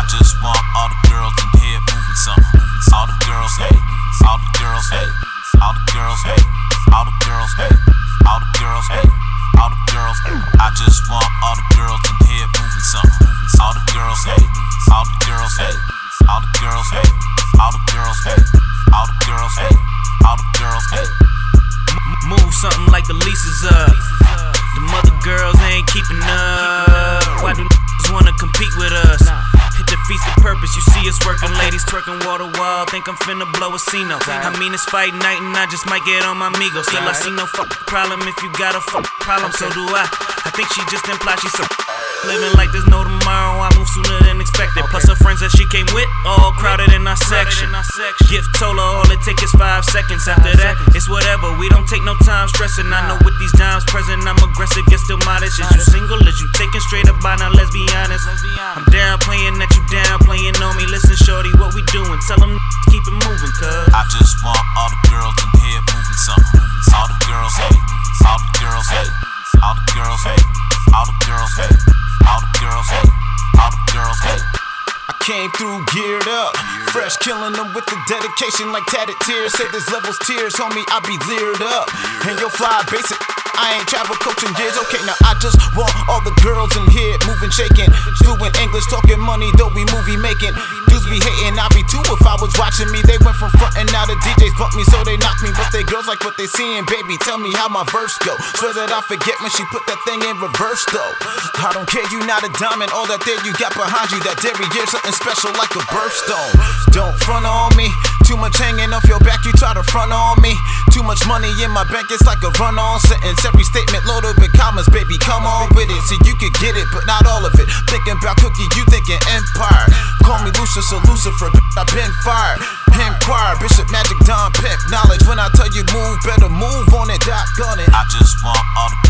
I just want all the girls in here moving something. All the girls hate. All the girls hate. All the girls hate. All the girls hate. All the girls hate. All the girls. I just want all the girls in here moving something. All the girls hate. All the girls hate. All the girls hate. All the girls hate. All the girls hate. All the girls hate. Move something like the leases up. The mother girls ain't keeping up. Why do wanna compete with us? Hit the purpose, you see us working, ladies twerking water wall. Think I'm finna blow a scene up. I mean, it's fight night and I just might get on my Migos. Still, I see no fuck problem if you got a fuck problem, so do I. I think she just implied she's some living like there's no tomorrow. I move sooner than expected. Plus, her friends that she came with all crowded in our section. Gift told her all it take is five seconds. After that, it's whatever. We don't take no time stressing. I know with these dimes present, I'm aggressive, yet still modest. Is you single? Is you taking straight up by now? Let's be honest. I'm down playing that you down playing on me. Listen, shorty, what we doing? Tell them came through geared up, fresh killing them with the dedication like tatted tears. Say there's levels tears, homie, I be leered up. And yo fly basic, I ain't travel coaching years. Okay, now I just want all the girls in here moving, shaking, fluent English, talking money, though we movie making. Be hating, I be too if I was watching me. They went from front and now the DJs bump me, so they knock me. But they girls like what they seeing, baby. Tell me how my verse go. Swear that I forget when she put that thing in reverse though. I don't care, you not a diamond. All that there you got behind you, that derriere, something special like a birthstone. Don't front on me. Too much hanging off your back, you try to front on me. Too much money in my bank, it's like a run on sentence. Every statement loaded with commas, baby, come on with it. So you could get it, but not all of it. Thinking about cookie, you thinking empire. Call me Lucifer, so Lucifer, I've been fired. Inquire, Bishop Magic Don Pimp. Knowledge when I tell you move, better move on it, doc on it. I just want all the